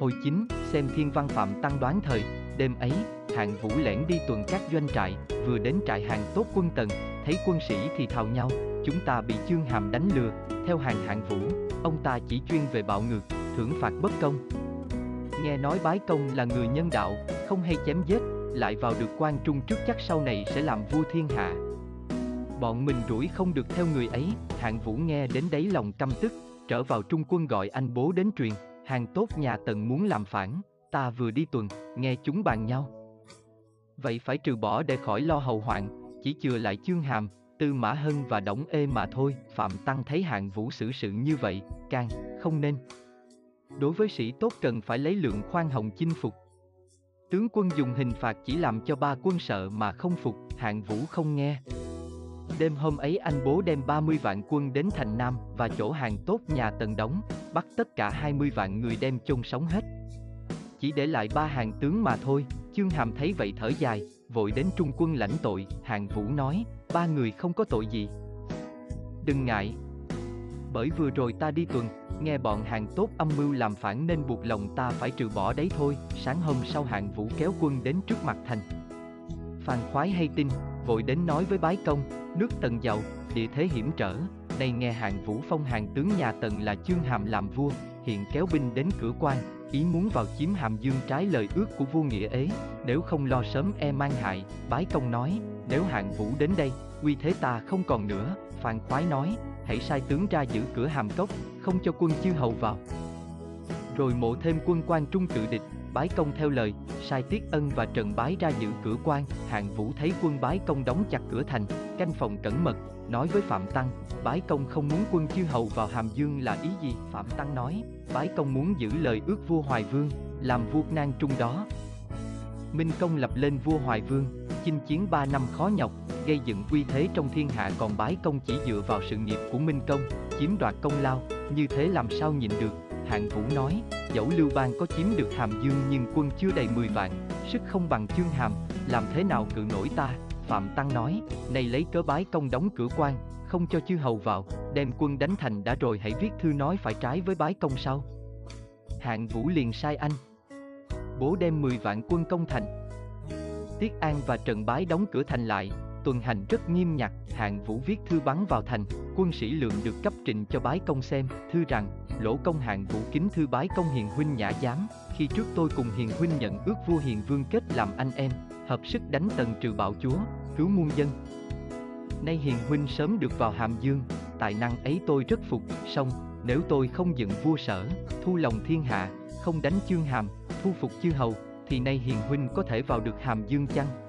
Hồi chính, xem thiên văn phạm tăng đoán thời, đêm ấy, hạng vũ lẻn đi tuần các doanh trại, vừa đến trại hàng tốt quân tần, thấy quân sĩ thì thào nhau, chúng ta bị chương hàm đánh lừa, theo hàng hạng vũ, ông ta chỉ chuyên về bạo ngược, thưởng phạt bất công. Nghe nói bái công là người nhân đạo, không hay chém giết, lại vào được quan trung trước chắc sau này sẽ làm vua thiên hạ. Bọn mình rủi không được theo người ấy, hạng vũ nghe đến đấy lòng căm tức, trở vào trung quân gọi anh bố đến truyền, hàng tốt nhà tần muốn làm phản, ta vừa đi tuần, nghe chúng bàn nhau. Vậy phải trừ bỏ để khỏi lo hậu hoạn, chỉ chừa lại chương hàm, tư mã hân và đổng ê mà thôi, Phạm Tăng thấy hạng vũ xử sự như vậy, càng, không nên. Đối với sĩ tốt cần phải lấy lượng khoan hồng chinh phục. Tướng quân dùng hình phạt chỉ làm cho ba quân sợ mà không phục, hạng vũ không nghe. Đêm hôm ấy anh bố đem 30 vạn quân đến thành Nam và chỗ hàng tốt nhà tần đóng, bắt tất cả 20 vạn người đem chôn sống hết. Chỉ để lại ba hàng tướng mà thôi, Chương Hàm thấy vậy thở dài, vội đến trung quân lãnh tội, hàng vũ nói, ba người không có tội gì. Đừng ngại. Bởi vừa rồi ta đi tuần, nghe bọn hàng tốt âm mưu làm phản nên buộc lòng ta phải trừ bỏ đấy thôi, sáng hôm sau hạng vũ kéo quân đến trước mặt thành. phàn khoái hay tin, vội đến nói với bái công, nước tần giàu, địa thế hiểm trở, nay nghe hạng vũ phong hàng tướng nhà tần là chương hàm làm vua, hiện kéo binh đến cửa quan, ý muốn vào chiếm hàm dương trái lời ước của vua nghĩa ế, nếu không lo sớm e mang hại, bái công nói, nếu hạng vũ đến đây, uy thế ta không còn nữa, phàn khoái nói, hãy sai tướng ra giữ cửa hàm cốc, không cho quân chư hầu vào. Rồi mộ thêm quân quan trung cự địch, bái công theo lời, sai Tiết Ân và Trần Bái ra giữ cửa quan, hạng vũ thấy quân bái công đóng chặt cửa thành, canh phòng cẩn mật, nói với Phạm Tăng, bái công không muốn quân chư hầu vào Hàm Dương là ý gì? Phạm Tăng nói, bái công muốn giữ lời ước vua Hoài Vương, làm vua nan trung đó. Minh Công lập lên vua Hoài Vương, chinh chiến ba năm khó nhọc, gây dựng uy thế trong thiên hạ còn bái công chỉ dựa vào sự nghiệp của Minh Công, chiếm đoạt công lao, như thế làm sao nhịn được, Hạng Vũ nói, dẫu Lưu Bang có chiếm được Hàm Dương nhưng quân chưa đầy 10 vạn, sức không bằng Chương Hàm, làm thế nào cự nổi ta? Phạm Tăng nói, nay lấy cớ bái công đóng cửa quan, không cho chư hầu vào, đem quân đánh thành đã rồi hãy viết thư nói phải trái với bái công sau. Hạng Vũ liền sai anh. Bố đem 10 vạn quân công thành. Tiết An và Trần Bái đóng cửa thành lại, tuần hành rất nghiêm ngặt, hạng vũ viết thư bắn vào thành, quân sĩ lượng được cấp trình cho bái công xem, thư rằng, lỗ công hạng vũ kính thư bái công hiền huynh nhã giám, khi trước tôi cùng hiền huynh nhận ước vua hiền vương kết làm anh em, hợp sức đánh tần trừ bạo chúa, cứu muôn dân. Nay hiền huynh sớm được vào hàm dương, tài năng ấy tôi rất phục, song, nếu tôi không dựng vua sở, thu lòng thiên hạ, không đánh chương hàm, thu phục chư hầu, thì nay hiền huynh có thể vào được hàm dương chăng?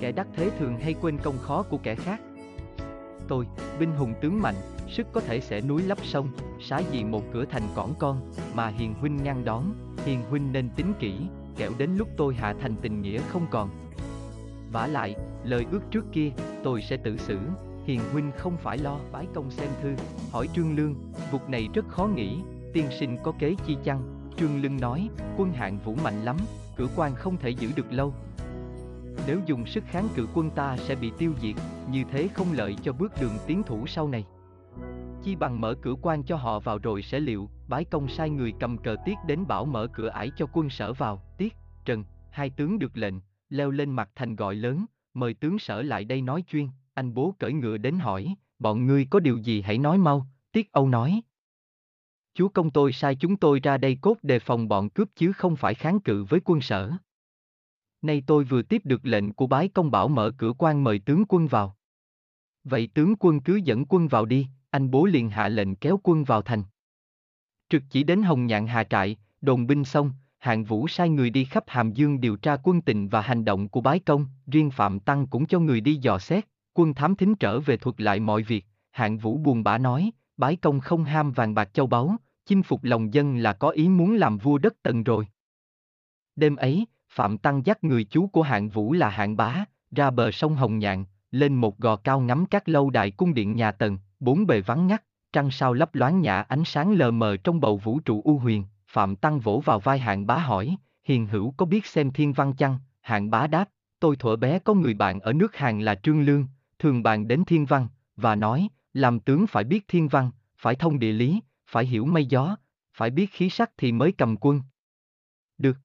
Kẻ đắc thế thường hay quên công khó của kẻ khác. Tôi, binh hùng tướng mạnh, sức có thể sẽ núi lấp sông, xá gì một cửa thành cỏn con, mà hiền huynh ngăn đón, hiền huynh nên tính kỹ, kẻo đến lúc tôi hạ thành tình nghĩa không còn. vả lại, lời ước trước kia, tôi sẽ tự xử, hiền huynh không phải lo bái công xem thư, hỏi trương lương, vụ này rất khó nghĩ, tiên sinh có kế chi chăng? Trương Lương nói, quân hạng vũ mạnh lắm, cửa quan không thể giữ được lâu, nếu dùng sức kháng cự quân ta sẽ bị tiêu diệt, như thế không lợi cho bước đường tiến thủ sau này. Chi bằng mở cửa quan cho họ vào rồi sẽ liệu, bái công sai người cầm cờ tiết đến bảo mở cửa ải cho quân sở vào, tiết, trần, hai tướng được lệnh, leo lên mặt thành gọi lớn, mời tướng sở lại đây nói chuyên, anh bố cởi ngựa đến hỏi, bọn ngươi có điều gì hãy nói mau, tiết âu nói. Chúa công tôi sai chúng tôi ra đây cốt đề phòng bọn cướp chứ không phải kháng cự với quân sở. Nay tôi vừa tiếp được lệnh của bái công bảo mở cửa quan mời tướng quân vào. Vậy tướng quân cứ dẫn quân vào đi, anh bố liền hạ lệnh kéo quân vào thành. Trực chỉ đến Hồng Nhạn Hà Trại, đồn binh xong, hạng vũ sai người đi khắp Hàm Dương điều tra quân tình và hành động của bái công, riêng Phạm Tăng cũng cho người đi dò xét, quân thám thính trở về thuật lại mọi việc, hạng vũ buồn bã nói, bái công không ham vàng bạc châu báu, chinh phục lòng dân là có ý muốn làm vua đất tần rồi. Đêm ấy, Phạm Tăng dắt người chú của hạng vũ là hạng bá, ra bờ sông Hồng Nhạn, lên một gò cao ngắm các lâu đài cung điện nhà tần, bốn bề vắng ngắt, trăng sao lấp loáng nhã ánh sáng lờ mờ trong bầu vũ trụ u huyền, Phạm Tăng vỗ vào vai hạng bá hỏi, hiền hữu có biết xem thiên văn chăng, hạng bá đáp, tôi thuở bé có người bạn ở nước Hàn là Trương Lương, thường bàn đến thiên văn, và nói, làm tướng phải biết thiên văn, phải thông địa lý, phải hiểu mây gió, phải biết khí sắc thì mới cầm quân. được.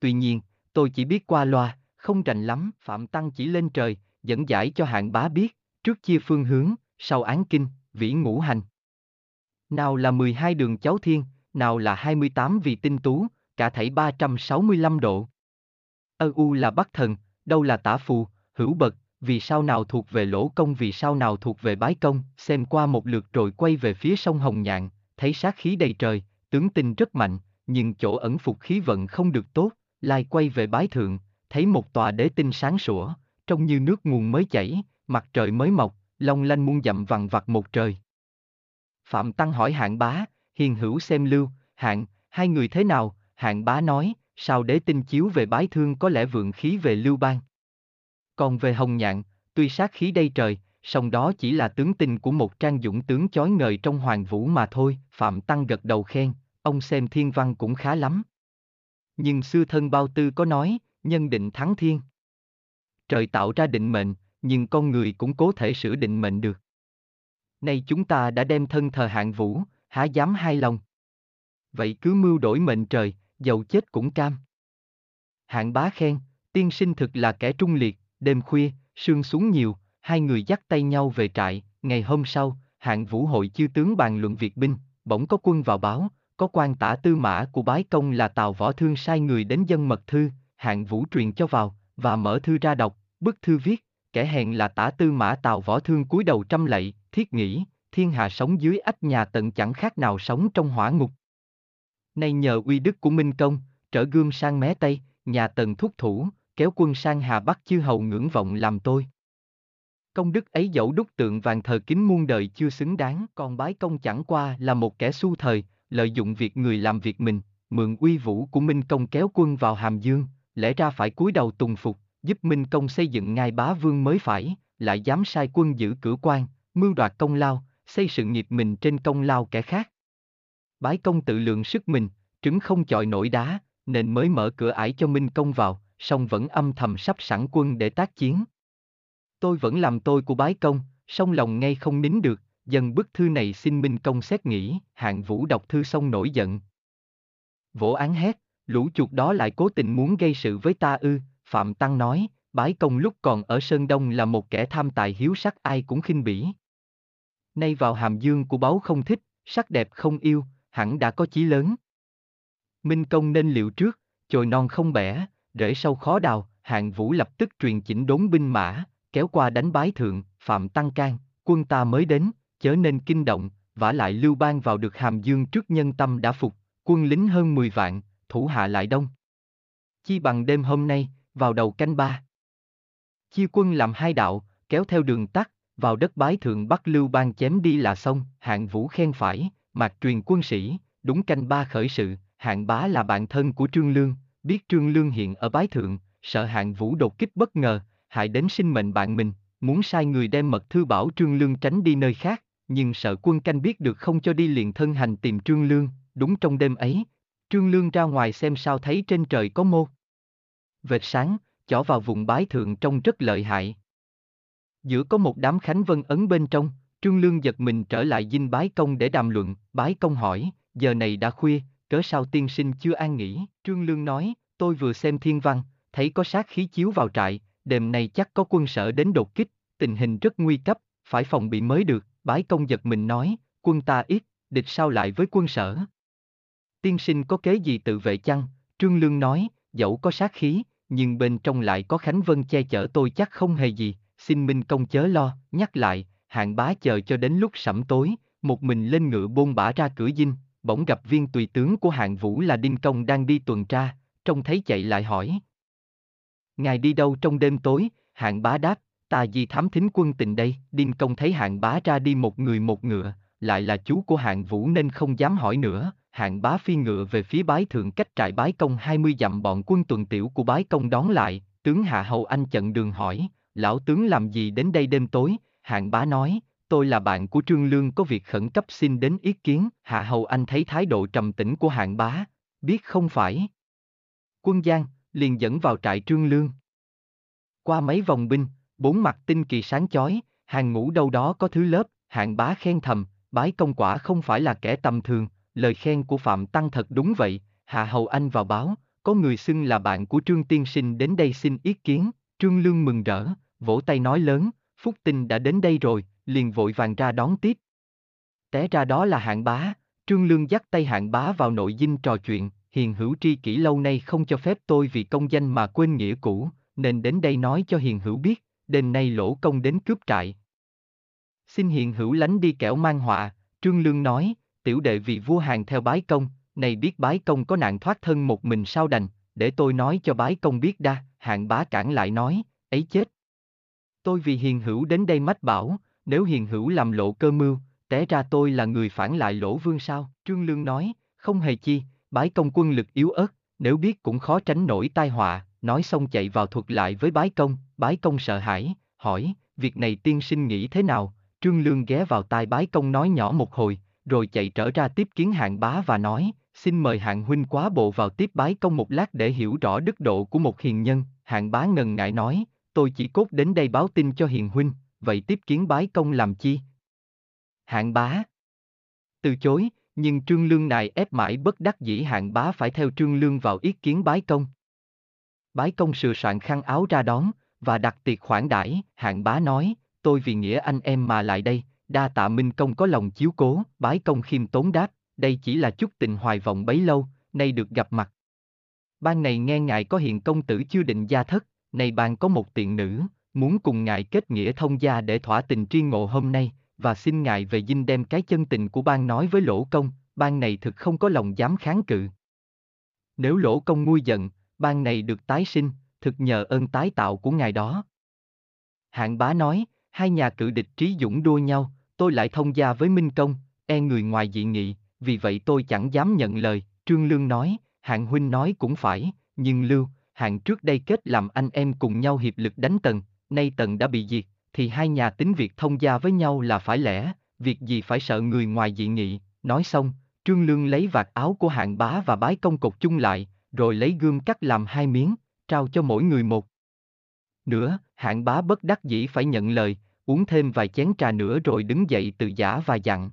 Tuy nhiên, tôi chỉ biết qua loa, không rành lắm, Phạm Tăng chỉ lên trời, dẫn giải cho hạng bá biết, trước chia phương hướng, sau án kinh, vĩ ngũ hành. Nào là 12 đường cháu thiên, nào là 28 vị tinh tú, cả thảy 365 độ. Ơ u là bắc thần, đâu là tả phù, hữu bậc, vì sao nào thuộc về lỗ công vì sao nào thuộc về bái công, xem qua một lượt rồi quay về phía sông Hồng Nhạn, thấy sát khí đầy trời, tướng tinh rất mạnh, nhưng chỗ ẩn phục khí vận không được tốt, lai quay về bái thượng, thấy một tòa đế tinh sáng sủa, trông như nước nguồn mới chảy, mặt trời mới mọc, long lanh muôn dặm vằn vặt một trời. Phạm Tăng hỏi hạng bá, hiền hữu xem lưu, hạng, hai người thế nào, hạng bá nói, sao đế tinh chiếu về bái thương có lẽ vượng khí về lưu bang. Còn về hồng nhạn, tuy sát khí đây trời, song đó chỉ là tướng tinh của một trang dũng tướng chói ngời trong hoàng vũ mà thôi, Phạm Tăng gật đầu khen, ông xem thiên văn cũng khá lắm. Nhưng xưa thân bao tư có nói, nhân định thắng thiên. Trời tạo ra định mệnh, nhưng con người cũng cố thể sửa định mệnh được. Nay chúng ta đã đem thân thờ hạng vũ, há dám hai lòng. Vậy cứ mưu đổi mệnh trời, dầu chết cũng cam. Hạng bá khen, tiên sinh thực là kẻ trung liệt, đêm khuya, sương xuống nhiều, hai người dắt tay nhau về trại, ngày hôm sau, hạng vũ hội chư tướng bàn luận việc binh, bỗng có quân vào báo, có quan tả tư mã của bái công là tào võ thương sai người đến dân mật thư, hạng vũ truyền cho vào, và mở thư ra đọc, bức thư viết, kẻ hèn là tả tư mã tào võ thương cúi đầu trăm lạy, thiết nghĩ, thiên hạ sống dưới ách nhà tận chẳng khác nào sống trong hỏa ngục. Nay nhờ uy đức của Minh Công, trở gương sang mé Tây, nhà tần thúc thủ, kéo quân sang Hà Bắc chư hầu ngưỡng vọng làm tôi. Công đức ấy dẫu đúc tượng vàng thờ kính muôn đời chưa xứng đáng, còn bái công chẳng qua là một kẻ su thời, lợi dụng việc người làm việc mình, mượn uy vũ của Minh Công kéo quân vào Hàm Dương, lẽ ra phải cúi đầu tùng phục, giúp Minh Công xây dựng ngai bá vương mới phải, lại dám sai quân giữ cửa quan, mưu đoạt công lao, xây sự nghiệp mình trên công lao kẻ khác. Bái công tự lượng sức mình, trứng không chọi nổi đá, nên mới mở cửa ải cho Minh Công vào, song vẫn âm thầm sắp sẵn quân để tác chiến. Tôi vẫn làm tôi của bái công, song lòng ngay không nín được, dần bức thư này xin Minh Công xét nghĩ, hạng vũ đọc thư xong nổi giận. Vỗ án hét, lũ chuột đó lại cố tình muốn gây sự với ta ư, Phạm Tăng nói, bái công lúc còn ở Sơn Đông là một kẻ tham tài hiếu sắc ai cũng khinh bỉ. Nay vào hàm dương của báu không thích, sắc đẹp không yêu, hẳn đã có chí lớn. Minh công nên liệu trước, chồi non không bẻ, rễ sâu khó đào, hạng vũ lập tức truyền chỉnh đốn binh mã, kéo qua đánh bái thượng, Phạm Tăng can, quân ta mới đến, chớ nên kinh động, vả lại lưu bang vào được hàm dương trước nhân tâm đã phục, quân lính hơn 10 vạn, thủ hạ lại đông. Chi bằng đêm hôm nay, vào đầu canh ba. Chia quân làm hai đạo, kéo theo đường tắt, vào đất bái thượng bắt lưu bang chém đi là xong, hạng vũ khen phải, mạc truyền quân sĩ, đúng canh ba khởi sự, hạng bá là bạn thân của Trương Lương, biết Trương Lương hiện ở bái thượng, sợ hạng vũ đột kích bất ngờ, hại đến sinh mệnh bạn mình, muốn sai người đem mật thư bảo Trương Lương tránh đi nơi khác, nhưng sợ quân canh biết được không cho đi liền thân hành tìm Trương Lương, đúng trong đêm ấy, Trương Lương ra ngoài xem sao thấy trên trời có mô. Vệt sáng, chỏ vào vùng bái thượng trông rất lợi hại. Giữa có một đám khánh vân ấn bên trong, Trương Lương giật mình trở lại dinh bái công để đàm luận, bái công hỏi, giờ này đã khuya, cớ sao tiên sinh chưa an nghỉ, Trương Lương nói, tôi vừa xem thiên văn, thấy có sát khí chiếu vào trại, đêm nay chắc có quân sở đến đột kích, tình hình rất nguy cấp, phải phòng bị mới được, bái công giật mình nói, quân ta ít, địch sao lại với quân sở. Tiên sinh có kế gì tự vệ chăng? Trương Lương nói, dẫu có sát khí, nhưng bên trong lại có Khánh Vân che chở tôi chắc không hề gì, xin Minh Công chớ lo, nhắc lại, hạng bá chờ cho đến lúc sẩm tối, một mình lên ngựa bôn bả ra cửa dinh, bỗng gặp viên tùy tướng của hạng vũ là Đinh Công đang đi tuần tra, trông thấy chạy lại hỏi. Ngài đi đâu trong đêm tối, hạng bá đáp, ta di thám thính quân tình đây, Đinh Công thấy hạng bá ra đi một người một ngựa, lại là chú của hạng vũ nên không dám hỏi nữa, hạng bá phi ngựa về phía bái thượng cách trại bái công 20 dặm bọn quân tuần tiểu của bái công đón lại, tướng Hạ Hầu Anh chận đường hỏi, lão tướng làm gì đến đây đêm tối, hạng bá nói, tôi là bạn của Trương Lương có việc khẩn cấp xin đến ý kiến, Hạ Hầu Anh thấy thái độ trầm tĩnh của hạng bá, biết không phải. Quân Giang, liền dẫn vào trại Trương Lương. Qua mấy vòng binh, bốn mặt tinh kỳ sáng chói, hàng ngũ đâu đó có thứ lớp, hạng bá khen thầm, bái công quả không phải là kẻ tầm thường, lời khen của Phạm Tăng thật đúng vậy, Hạ Hầu Anh vào báo, có người xưng là bạn của Trương Tiên Sinh đến đây xin ý kiến, Trương Lương mừng rỡ, vỗ tay nói lớn, Phúc Tinh đã đến đây rồi, liền vội vàng ra đón tiếp. Té ra đó là hạng bá, Trương Lương dắt tay hạng bá vào nội dinh trò chuyện, hiền hữu tri kỷ lâu nay không cho phép tôi vì công danh mà quên nghĩa cũ, nên đến đây nói cho hiền hữu biết, đêm nay lỗ công đến cướp trại. Xin hiền hữu lánh đi kẻo mang họa, Trương Lương nói, tiểu đệ vì vua hàng theo bái công, này biết bái công có nạn thoát thân một mình sao đành, để tôi nói cho bái công biết đa, hạng bá cản lại nói, ấy chết. Tôi vì hiền hữu đến đây mách bảo, nếu hiền hữu làm lộ cơ mưu, té ra tôi là người phản lại lỗ vương sao, Trương Lương nói, không hề chi, bái công quân lực yếu ớt, nếu biết cũng khó tránh nổi tai họa, nói xong chạy vào thuật lại với bái công, bái công sợ hãi, hỏi, việc này tiên sinh nghĩ thế nào, Trương Lương ghé vào tai bái công nói nhỏ một hồi, rồi chạy trở ra tiếp kiến hạng bá và nói, xin mời hạng huynh quá bộ vào tiếp bái công một lát để hiểu rõ đức độ của một hiền nhân, hạng bá ngần ngại nói, tôi chỉ cốt đến đây báo tin cho hiền huynh, vậy tiếp kiến bái công làm chi? Hạng bá Từ chối, nhưng trương lương này ép mãi bất đắc dĩ hạng bá phải theo trương lương vào ý kiến bái công. Bái công sửa soạn khăn áo ra đón, và đặt tiệc khoản đãi, hạng bá nói, tôi vì nghĩa anh em mà lại đây, đa tạ minh công có lòng chiếu cố, bái công khiêm tốn đáp, đây chỉ là chút tình hoài vọng bấy lâu, nay được gặp mặt. Ban này nghe ngài có hiện công tử chưa định gia thất, nay ban có một tiện nữ, muốn cùng ngài kết nghĩa thông gia để thỏa tình tri ngộ hôm nay, và xin ngài về dinh đem cái chân tình của ban nói với lỗ công, ban này thực không có lòng dám kháng cự. Nếu lỗ công nguôi giận, ban này được tái sinh, thực nhờ ơn tái tạo của ngài đó. Hạng bá nói, hai nhà cự địch trí dũng đua nhau, tôi lại thông gia với Minh Công, e người ngoài dị nghị, vì vậy tôi chẳng dám nhận lời, Trương Lương nói, hạng huynh nói cũng phải, nhưng Lưu, hạng trước đây kết làm anh em cùng nhau hiệp lực đánh Tần, nay Tần đã bị diệt, thì hai nhà tính việc thông gia với nhau là phải lẽ, việc gì phải sợ người ngoài dị nghị, nói xong, Trương Lương lấy vạt áo của hạng bá và bái công cột chung lại, rồi lấy gươm cắt làm hai miếng, trao cho mỗi người một. Nữa, hạng bá bất đắc dĩ phải nhận lời, uống thêm vài chén trà nữa rồi đứng dậy từ giả và dặn.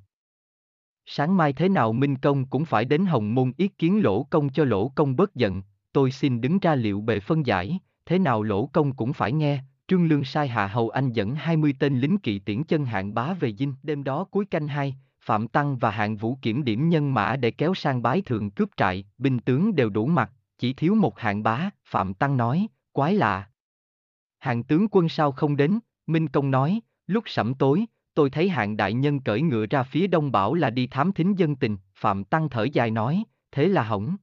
Sáng mai thế nào Minh Công cũng phải đến Hồng Môn ý kiến lỗ công cho lỗ công bớt giận, tôi xin đứng ra liệu bệ phân giải, thế nào lỗ công cũng phải nghe, Trương Lương sai hạ hầu anh dẫn 20 tên lính kỵ tiễn chân hạng bá về dinh, đêm đó cuối canh hai, Phạm Tăng và hạng vũ kiểm điểm nhân mã để kéo sang bái thượng cướp trại, binh tướng đều đủ mặt, chỉ thiếu một hạng bá, Phạm Tăng nói, quái lạ. Hạng tướng quân sao không đến, Minh Công nói, lúc sẩm tối, tôi thấy hạng đại nhân cởi ngựa ra phía đông bảo là đi thám thính dân tình, Phạm Tăng thở dài nói, thế là hỏng.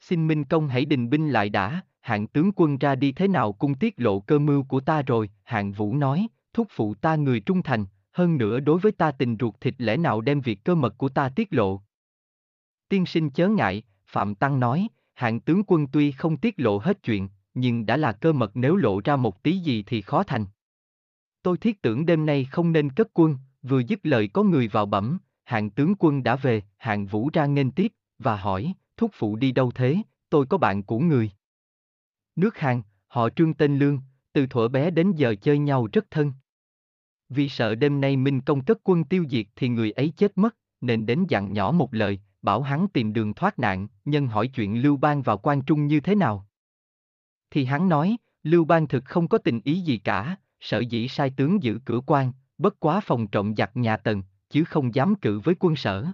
Xin Minh Công hãy đình binh lại đã, hạng tướng quân ra đi thế nào cung tiết lộ cơ mưu của ta rồi, hạng vũ nói, thúc phụ ta người trung thành, hơn nữa đối với ta tình ruột thịt lẽ nào đem việc cơ mật của ta tiết lộ. Tiên sinh chớ ngại, Phạm Tăng nói, hạng tướng quân tuy không tiết lộ hết chuyện, nhưng đã là cơ mật nếu lộ ra một tí gì thì khó thành. Tôi thiết tưởng đêm nay không nên cất quân, vừa dứt lời có người vào bẩm, hạng tướng quân đã về, hạng vũ ra nghênh tiếp, và hỏi, thúc phụ đi đâu thế, tôi có bạn của người. Nước hàng, họ trương tên Lương, từ thuở bé đến giờ chơi nhau rất thân. Vì sợ đêm nay Minh Công cất quân tiêu diệt thì người ấy chết mất, nên đến dặn nhỏ một lời, bảo hắn tìm đường thoát nạn, nhân hỏi chuyện Lưu Bang vào quan trung như thế nào. Thì hắn nói, Lưu Bang thực không có tình ý gì cả, sở dĩ sai tướng giữ cửa quan, bất quá phòng trộm giặc nhà Tần, chứ không dám cự với quân sở.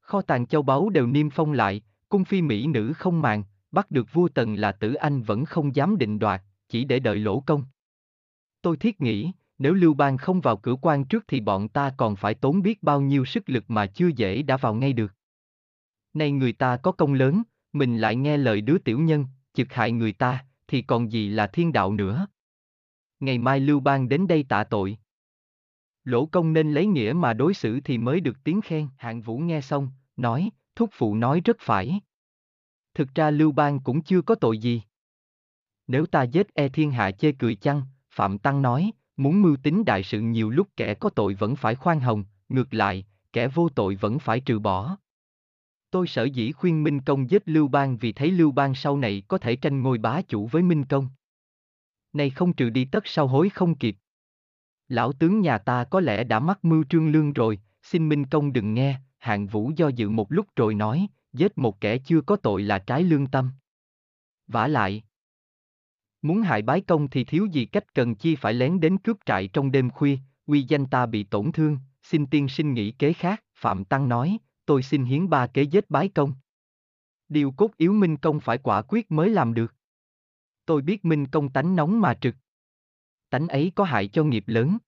Kho tàng châu báu đều niêm phong lại, cung phi mỹ nữ không màng, bắt được vua Tần là tử anh vẫn không dám định đoạt, chỉ để đợi lỗ công. Tôi thiết nghĩ, nếu Lưu Bang không vào cửa quan trước thì bọn ta còn phải tốn biết bao nhiêu sức lực mà chưa dễ đã vào ngay được. Nay người ta có công lớn, mình lại nghe lời đứa tiểu nhân, chực hại người ta, thì còn gì là thiên đạo nữa. Ngày mai Lưu Bang đến đây tạ tội. Lỗ công nên lấy nghĩa mà đối xử thì mới được tiếng khen. Hạng Vũ nghe xong, nói, thúc phụ nói rất phải. Thực ra Lưu Bang cũng chưa có tội gì. Nếu ta giết e thiên hạ chê cười chăng, Phạm Tăng nói, muốn mưu tính đại sự nhiều lúc kẻ có tội vẫn phải khoan hồng, ngược lại, kẻ vô tội vẫn phải trừ bỏ. Tôi sở dĩ khuyên Minh Công giết Lưu Bang vì thấy Lưu Bang sau này có thể tranh ngôi bá chủ với Minh Công. Này không trừ đi tất sau hối không kịp. Lão tướng nhà ta có lẽ đã mắc mưu trương lương rồi, xin Minh Công đừng nghe, hạng vũ do dự một lúc rồi nói, giết một kẻ chưa có tội là trái lương tâm. vả lại. Muốn hại bái công thì thiếu gì cách cần chi phải lén đến cướp trại trong đêm khuya, uy danh ta bị tổn thương, xin tiên sinh nghĩ kế khác, Phạm Tăng nói, tôi xin hiến ba kế giết bái công. Điều cốt yếu Minh Công phải quả quyết mới làm được. Tôi biết Minh Công tánh nóng mà trực. Tánh ấy có hại cho nghiệp lớn.